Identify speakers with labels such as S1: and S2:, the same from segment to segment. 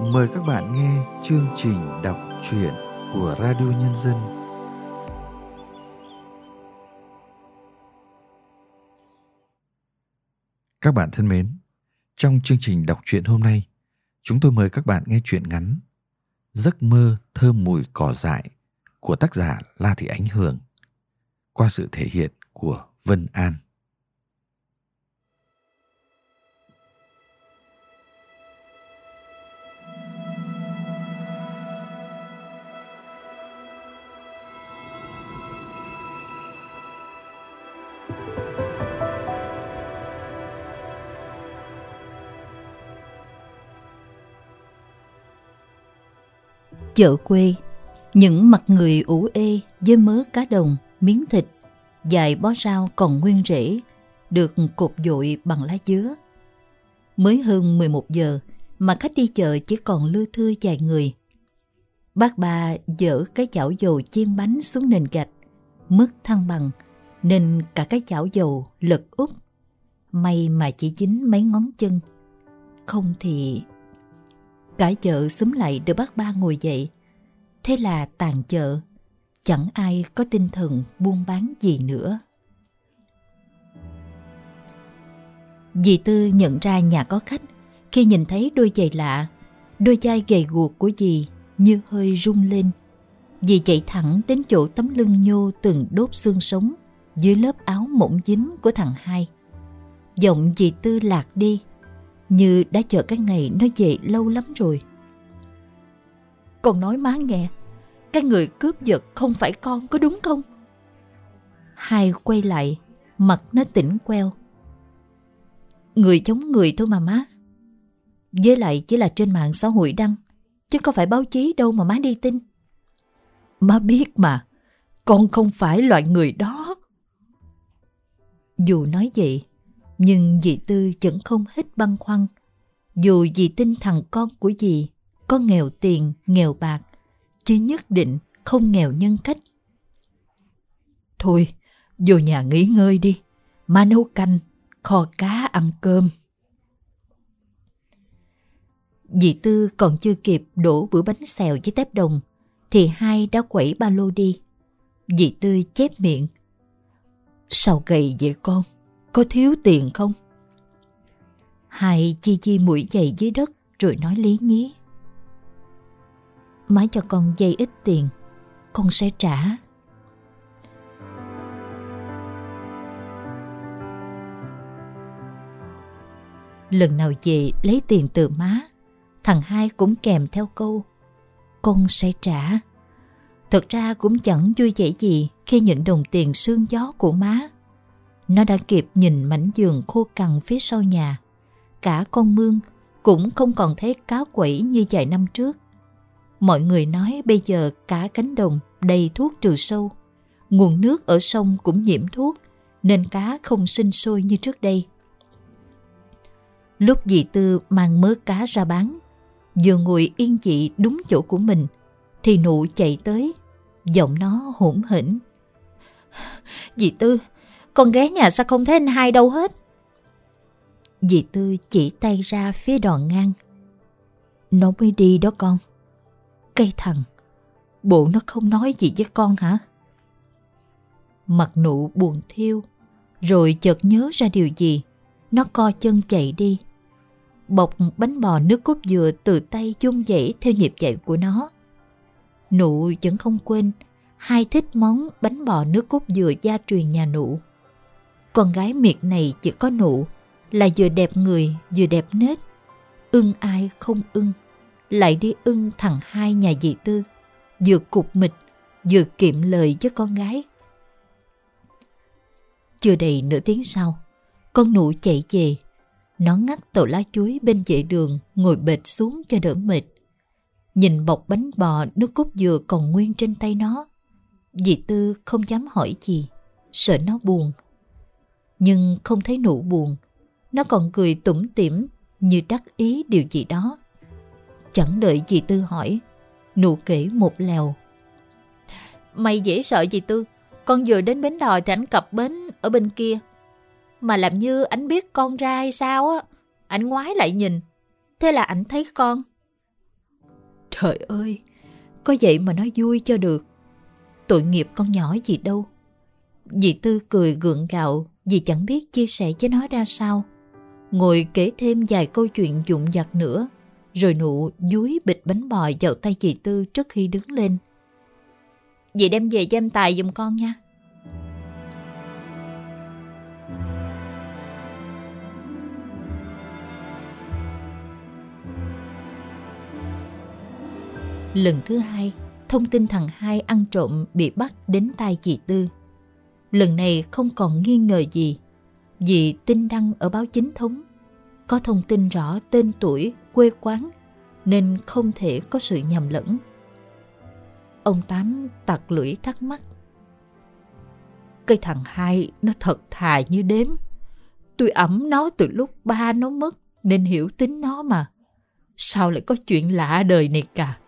S1: Mời các bạn nghe chương trình đọc truyện của Radio Nhân dân. Các bạn thân mến, trong chương trình đọc truyện hôm nay, chúng tôi mời các bạn nghe truyện ngắn Giấc mơ thơm mùi cỏ dại của tác giả La Thị Ánh Hường qua sự thể hiện của Vân An.
S2: Chợ quê, những mặt người ủ ê với mớ cá đồng, miếng thịt, dài bó rau còn nguyên rễ, được cột dội bằng lá dứa. Mới hơn 11 giờ mà khách đi chợ chỉ còn lưa thưa vài người. Bác ba dỡ cái chảo dầu chiên bánh xuống nền gạch, mất thăng bằng, nên cả cái chảo dầu lật úp. May mà chỉ dính mấy ngón chân. Không thì Cả chợ xúm lại đưa bác ba ngồi dậy. Thế là tàn chợ, chẳng ai có tinh thần buôn bán gì nữa. Dì Tư nhận ra nhà có khách khi nhìn thấy đôi giày lạ, đôi vai gầy guộc của dì như hơi rung lên. Dì chạy thẳng đến chỗ tấm lưng nhô từng đốt xương sống dưới lớp áo mỏng dính của thằng hai. Giọng dì Tư lạc đi, như đã chờ cái ngày nó về lâu lắm rồi. Con nói má nghe, cái người cướp giật không phải con có đúng không? Hai quay lại, mặt nó tỉnh queo. Người chống người thôi mà má. Với lại chỉ là trên mạng xã hội đăng, chứ có phải báo chí đâu mà má đi tin. Má biết mà, con không phải loại người đó. Dù nói vậy, dì Tư vẫn không hết băn khoăn. Dù dì tin thằng con của dì có nghèo tiền, nghèo bạc, chứ nhất định không nghèo nhân cách. Thôi, vô nhà nghỉ ngơi đi, má nấu canh, kho cá ăn cơm. Dì Tư còn chưa kịp đổ bữa bánh xèo với tép đồng, thì hai đã quẩy ba lô đi. Dì Tư chép miệng. Sao gầy vậy con? Có thiếu tiền không? Hai chi chi mũi giày dưới đất rồi nói lý nhí. Má cho con dây ít tiền, con sẽ trả. Lần nào về lấy tiền từ má, thằng hai cũng kèm theo câu con sẽ trả. Thật ra cũng chẳng vui vẻ gì khi nhận đồng tiền sương gió của má. Nó đã kịp nhìn mảnh giường khô cằn phía sau nhà. Cả con mương cũng không còn thấy cá quẩy như vài năm trước. Mọi người nói bây giờ cả cánh đồng đầy thuốc trừ sâu. Nguồn nước ở sông cũng nhiễm thuốc, nên cá không sinh sôi như trước đây. Lúc dì Tư mang mớ cá ra bán, vừa ngồi yên dị đúng chỗ của mình, thì nụ chạy tới, giọng nó hỗn hỉnh. Dì Tư, con ghé nhà sao không thấy anh hai đâu hết? Dì Tư chỉ tay ra phía đòn ngang. Nó mới đi đó con. Cây thằng, bộ nó không nói gì với con hả? Mặt nụ buồn thiêu, rồi chợt nhớ ra điều gì. Nó co chân chạy đi. Bọc bánh bò nước cốt dừa từ tay chung dãy theo nhịp chạy của nó. Nụ vẫn không quên, hai thích món bánh bò nước cốt dừa gia truyền nhà nụ. Con gái miệt này chỉ có nụ, là vừa đẹp người vừa đẹp nết. Ưng ai không ưng, lại đi ưng thằng hai nhà dì Tư, vừa cục mịch, vừa kiệm lời với con gái. Chưa đầy nửa tiếng sau, con nụ chạy về. Nó ngắt tàu lá chuối bên vệ đường, ngồi bệt xuống cho đỡ mệt. Nhìn bọc bánh bò nước cốt dừa còn nguyên trên tay nó. Dì Tư không dám hỏi gì, sợ nó buồn. Nhưng không thấy nụ buồn, nó còn cười tủm tỉm như đắc ý điều gì đó. Chẳng đợi dì Tư hỏi, nụ kể một lèo. Mày dễ sợ dì Tư, con vừa đến bến đò thì anh cập bến ở bên kia. Mà làm như anh biết con ra hay sao á, anh ngoái lại nhìn, thế là anh thấy con. Trời ơi, có vậy mà nói vui cho được. Tội nghiệp con nhỏ gì đâu. Dì Tư cười gượng gạo vì chẳng biết chia sẻ với nó ra sao. Ngồi kể thêm vài câu chuyện dụng dặt nữa, rồi nụ dúi bịch bánh bò vào tay dì Tư trước khi đứng lên. Dì đem về cho em Tài giùm con nha. Lần thứ hai, thông tin thằng hai ăn trộm bị bắt đến tay chị Tư. Lần này không còn nghi ngờ gì, vì tin đăng ở báo chính thống. Có thông tin rõ tên tuổi, quê quán, nên không thể có sự nhầm lẫn. Ông Tám tặc lưỡi thắc mắc. Cây thằng hai nó thật thà như đếm. Tôi ẩm nó từ lúc ba nó mất nên hiểu tính nó mà. Sao lại có chuyện lạ đời này cả?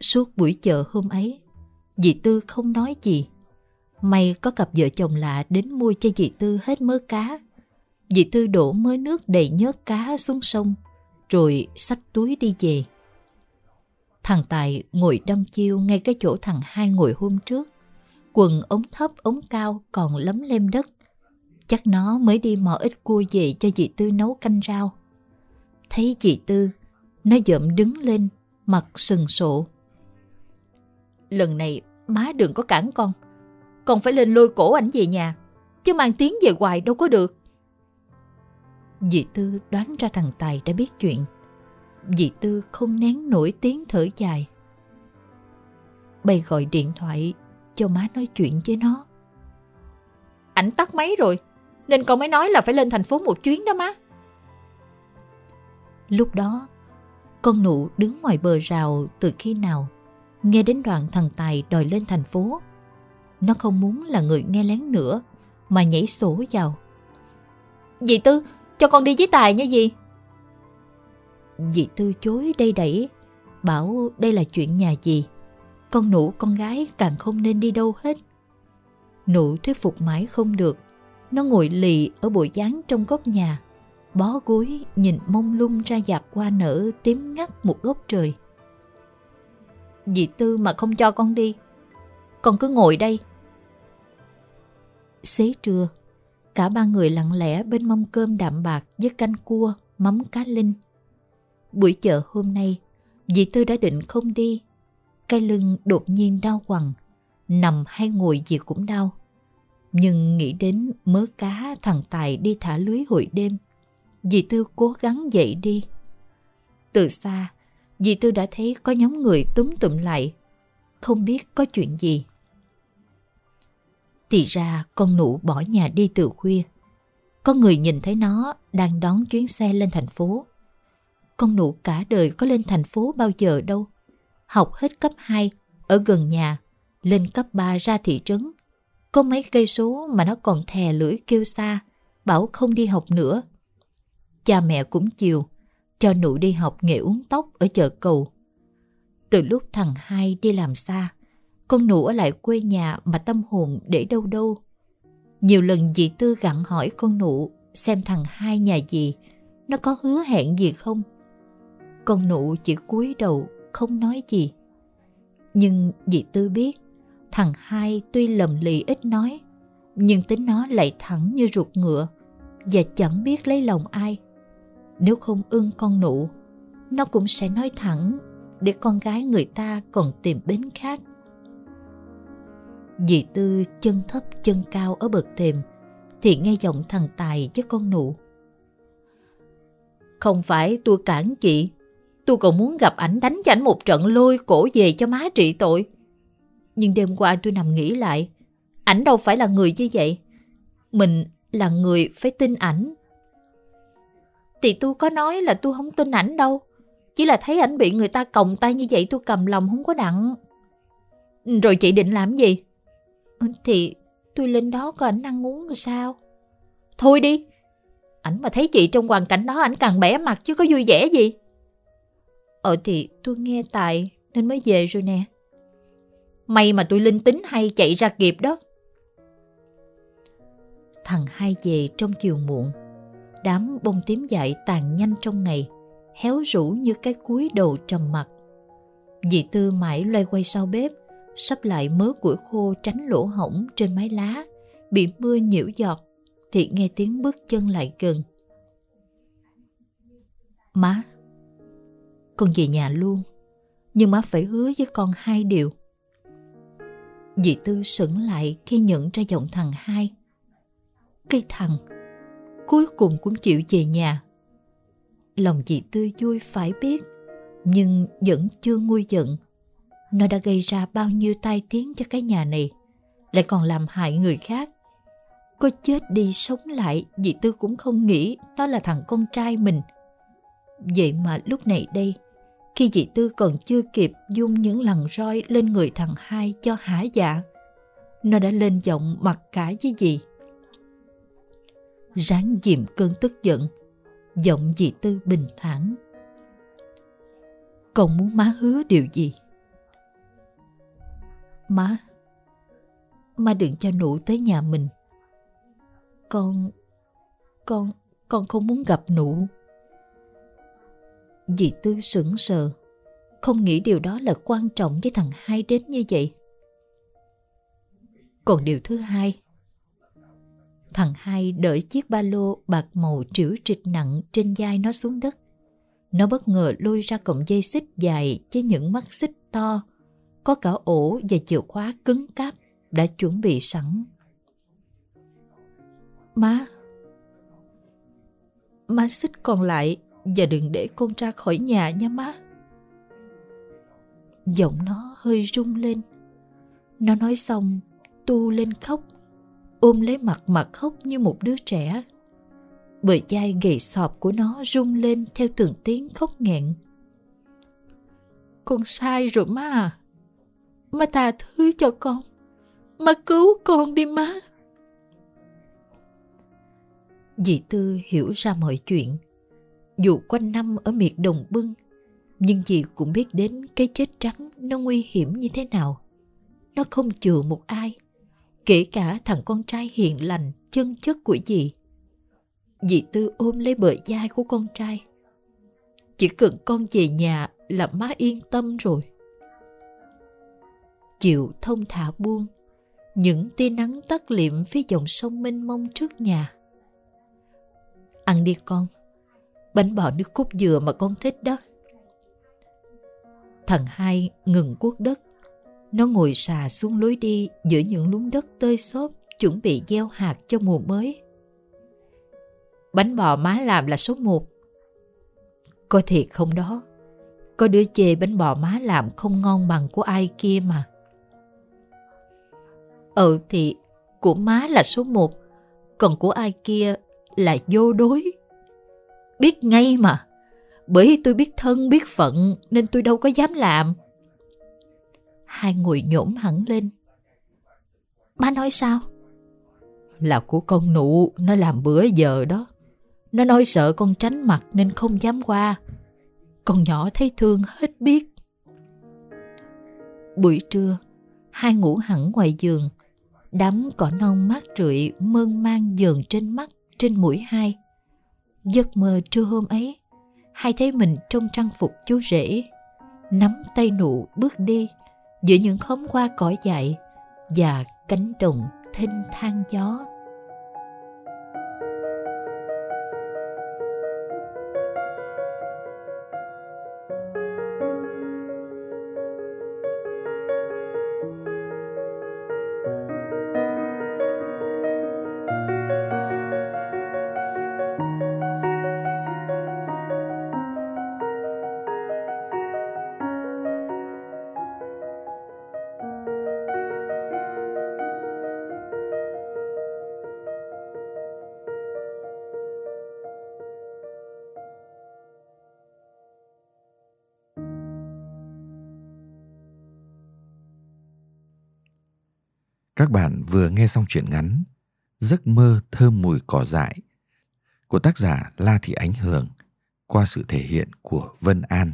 S2: Suốt buổi chợ hôm ấy, dì Tư không nói gì. May có cặp vợ chồng lạ đến mua cho dì Tư hết mớ cá. Dì Tư đổ mớ nước đầy nhớt cá xuống sông, rồi xách túi đi về. Thằng Tài ngồi đâm chiêu ngay cái chỗ thằng hai ngồi hôm trước. Quần ống thấp ống cao còn lấm lem đất. Chắc nó mới đi mò ít cua về cho dì Tư nấu canh rau. Thấy dì Tư, nó dậm đứng lên, mặt sừng sộ. Lần này má đừng có cản con. Con phải lên lôi cổ ảnh về nhà. Chứ mang tiếng về hoài đâu có được. Dì Tư đoán ra thằng Tài đã biết chuyện. Dì Tư không nén nổi tiếng thở dài. Bày gọi điện thoại cho má nói chuyện với nó. Ảnh tắt máy rồi, nên con mới nói là phải lên thành phố một chuyến đó má. Lúc đó, con nụ đứng ngoài bờ rào từ khi nào nghe đến đoạn thằng Tài đòi lên thành phố. Nó không muốn là người nghe lén nữa, mà nhảy sổ vào. Dì Tư, cho con đi với Tài nha dì. Dì Tư chối đây đẩy, bảo đây là chuyện nhà dì. Con nụ con gái càng không nên đi đâu hết. Nụ thuyết phục mãi không được. Nó ngồi lì ở bụi dáng trong góc nhà, bó gối nhìn mông lung ra dạt qua nở tím ngắt một góc trời. Dì Tư mà không cho con đi Con cứ ngồi đây Xế trưa Cả ba người lặng lẽ bên mâm cơm đạm bạc với canh cua, mắm cá linh. Buổi chợ hôm nay, dì Tư đã định không đi. Cái lưng đột nhiên đau quằn, nằm hay ngồi gì cũng đau. Nhưng nghĩ đến mớ cá thằng Tài đi thả lưới hồi đêm, dì Tư cố gắng dậy đi. Từ xa, Dì Tư đã thấy có nhóm người túm tụm lại, không biết có chuyện gì. Thì ra con nụ bỏ nhà đi từ khuya. Có người nhìn thấy nó đang đón chuyến xe lên thành phố. Con nụ cả đời có lên thành phố bao giờ đâu. Học hết cấp 2 ở gần nhà, lên cấp 3 ra thị trấn. Có mấy cây số mà nó còn thè lưỡi kêu xa, bảo không đi học nữa. Cha mẹ cũng chiều, cho nụ đi học nghề uống tóc ở chợ cầu. Từ lúc thằng hai đi làm xa, con nụ ở lại quê nhà mà tâm hồn để đâu đâu. Nhiều lần dì Tư gặn hỏi con nụ xem thằng hai nhà gì, nó có hứa hẹn gì không. Con nụ chỉ cúi đầu không nói gì. Nhưng dì Tư biết, thằng hai tuy lầm lì ít nói, nhưng tính nó lại thẳng như ruột ngựa và chẳng biết lấy lòng ai. Nếu không ưng con nụ, nó cũng sẽ nói thẳng để con gái người ta còn tìm bến khác. Dì Tư chân thấp chân cao ở bậc thềm thì nghe giọng thằng Tài với con nụ. Không phải tôi cản chị, tôi còn muốn gặp ảnh đánh cho ảnh một trận lôi cổ về cho má trị tội. Nhưng đêm qua tôi nằm nghĩ lại, ảnh đâu phải là người như vậy. Mình là người phải tin ảnh thì tôi có nói là tôi không tin ảnh đâu. Chỉ là thấy ảnh bị người ta còng tay như vậy tôi cầm lòng không có đặng. Ừ, rồi chị định làm gì? Ừ, thì tôi lên đó có ảnh ăn uống sao? Thôi đi. Ảnh mà thấy chị trong hoàn cảnh đó, ảnh càng bẻ mặt chứ có vui vẻ gì. Ờ thì tôi nghe Tài nên mới về rồi nè. May mà tôi linh tính hay chạy ra kịp đó. Thằng hai về trong chiều muộn đám bông tím dại tàn nhanh trong ngày, héo rũ như cái cúi đầu trầm mặc. Dì Tư mãi loay quay sau bếp, sắp lại mớ củi khô tránh lỗ hổng trên mái lá, bị mưa nhiễu giọt, thì nghe tiếng bước chân lại gần. Má, con về nhà luôn, nhưng má phải hứa với con hai điều. Dì Tư sững lại khi nhận ra giọng thằng hai. Cái thằng cuối cùng cũng chịu về nhà. Lòng dì Tư vui phải biết, nhưng vẫn chưa nguôi giận. Nó đã gây ra bao nhiêu tai tiếng cho cái nhà này, lại còn làm hại người khác. Có chết đi sống lại, dì Tư cũng không nghĩ nó là thằng con trai mình. Vậy mà lúc này đây, khi dì Tư còn chưa kịp dung những lần roi lên người thằng hai cho hả dạ, nó đã lên giọng mặc cả với dì. Ráng dìm cơn tức giận, giọng dì Tư bình thản. Còn muốn má hứa điều gì? Má, má đừng cho nụ tới nhà mình. Con, con, con không muốn gặp nụ. Dì Tư sững sờ, không nghĩ điều đó là quan trọng với thằng hai đến như vậy. Còn điều thứ hai, thằng hai đợi chiếc ba lô bạc màu triểu trịch nặng trên vai nó xuống đất. Nó bất ngờ lôi ra cọng dây xích dài với những mắt xích to, có cả ổ và chìa khóa cứng cáp đã chuẩn bị sẵn. Má, má xích còn lại và đừng để con ra khỏi nhà nha má. Giọng nó hơi rung lên. Nó nói xong, tu lên khóc, ôm lấy mặt mà khóc như một đứa trẻ. Bờ dai gầy sọp của nó rung lên theo từng tiếng khóc nghẹn. Con sai rồi má à. Má tha thứ cho con. Má cứu con đi má. Dì Tư hiểu ra mọi chuyện. Dù quanh năm ở miệt đồng bưng, nhưng dì cũng biết đến cái chết trắng nó nguy hiểm như thế nào. Nó không chừa một ai, kể cả thằng con trai hiền lành, chân chất của dì. Dì Tư ôm lấy bờ vai của con trai. Chỉ cần con về nhà là má yên tâm rồi. Chiều thông thả buông, những tia nắng tắt liệm phía dòng sông mênh mông trước nhà. Ăn đi con, bánh bò nước cốt dừa mà con thích đó. Thằng hai ngừng cuốc đất. Nó ngồi xà xuống lối đi giữa những luống đất tơi xốp chuẩn bị gieo hạt cho mùa mới. Bánh bò má làm là số một. Có thiệt không đó? Có đứa chê bánh bò má làm không ngon bằng của ai kia mà. Ừ thì của má là số một, còn của ai kia là vô đối. Biết ngay mà, bởi tôi biết thân biết phận nên tôi đâu có dám làm. Hai người nhổm hẳn lên. Má nói sao? Là của con nụ, nó làm bữa giờ đó. Nó nói sợ con tránh mặt nên không dám qua. Con nhỏ thấy thương hết biết. Buổi trưa, hai ngủ hẳn ngoài giường. Đám cỏ non mát rượi mơn man dờn trên mắt, trên mũi hai. Giấc mơ trưa hôm ấy, hai thấy mình trong trang phục chú rể, nắm tay nụ bước đi giữa những khóm hoa cỏ dại và cánh đồng thênh thang gió.
S1: Các bạn vừa nghe xong chuyện ngắn Giấc mơ thơm mùi cỏ dại của tác giả La Thị Ánh Hưởng qua sự thể hiện của Vân An.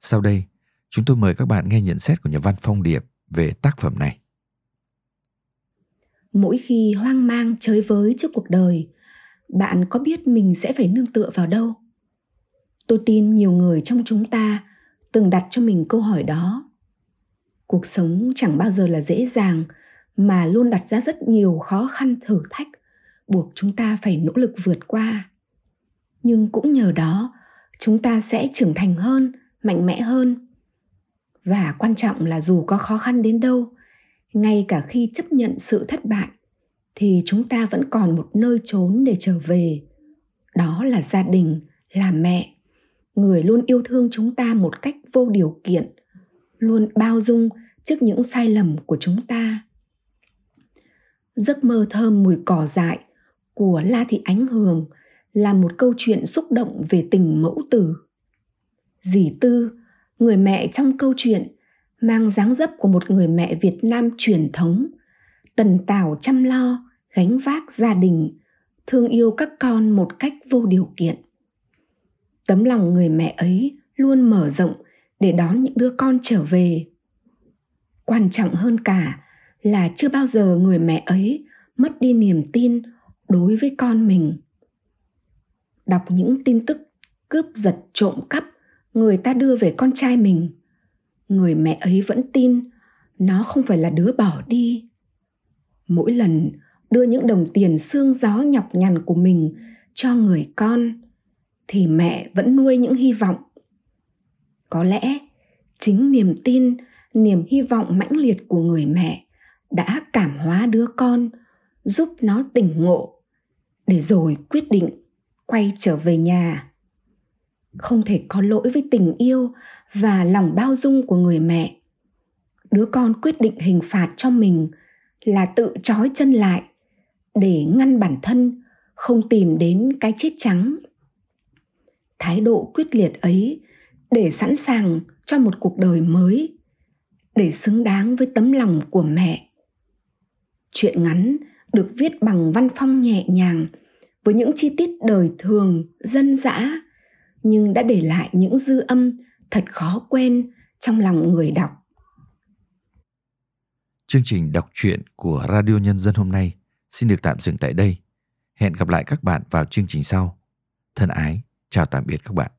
S1: Sau đây, chúng tôi mời các bạn nghe nhận xét của nhà văn Phong Điệp về tác phẩm này.
S3: Mỗi khi hoang mang chơi với trước cuộc đời, bạn có biết mình sẽ phải nương tựa vào đâu? tôi tin nhiều người trong chúng ta từng đặt cho mình câu hỏi đó cuộc sống chẳng bao giờ là dễ dàng mà luôn đặt ra rất nhiều khó khăn thử thách, buộc chúng ta phải nỗ lực vượt qua. Nhưng cũng nhờ đó, chúng ta sẽ trưởng thành hơn, mạnh mẽ hơn. Và quan trọng là dù có khó khăn đến đâu, ngay cả khi chấp nhận sự thất bại, thì chúng ta vẫn còn một nơi trốn để trở về. Đó là gia đình, là mẹ, người luôn yêu thương chúng ta một cách vô điều kiện, luôn bao dung trước những sai lầm của chúng ta giấc mơ thơm mùi cỏ dại của la thị ánh hường là một câu chuyện xúc động về tình mẫu tử. Dì tư, người mẹ trong câu chuyện, mang dáng dấp của một người mẹ việt nam truyền thống, tần tảo chăm lo, gánh vác gia đình, thương yêu các con một cách vô điều kiện. Tấm lòng người mẹ ấy luôn mở rộng để đón những đứa con trở về. Quan trọng hơn cả là chưa bao giờ người mẹ ấy mất đi niềm tin đối với con mình. Đọc những tin tức cướp giật trộm cắp người ta đưa về con trai mình, người mẹ ấy vẫn tin nó không phải là đứa bỏ đi. Mỗi lần đưa những đồng tiền xương gió nhọc nhằn của mình cho người con, thì mẹ vẫn nuôi những hy vọng. Có lẽ chính niềm tin, niềm hy vọng mãnh liệt của người mẹ đã cảm hóa đứa con, giúp nó tỉnh ngộ, để rồi quyết định quay trở về nhà. Không thể có lỗi với tình yêu và lòng bao dung của người mẹ. Đứa con quyết định hình phạt cho mình là tự trói chân lại, để ngăn bản thân không tìm đến cái chết trắng. Thái độ quyết liệt ấy để sẵn sàng cho một cuộc đời mới, để xứng đáng với tấm lòng của mẹ chuyện ngắn được viết bằng văn phong nhẹ nhàng, với những chi tiết đời thường, dân dã, nhưng đã để lại những dư âm thật khó quên trong lòng người đọc.
S1: Chương trình đọc truyện của radio nhân dân hôm nay xin được tạm dừng tại đây. Hẹn gặp lại các bạn vào chương trình sau. Thân ái, chào tạm biệt các bạn.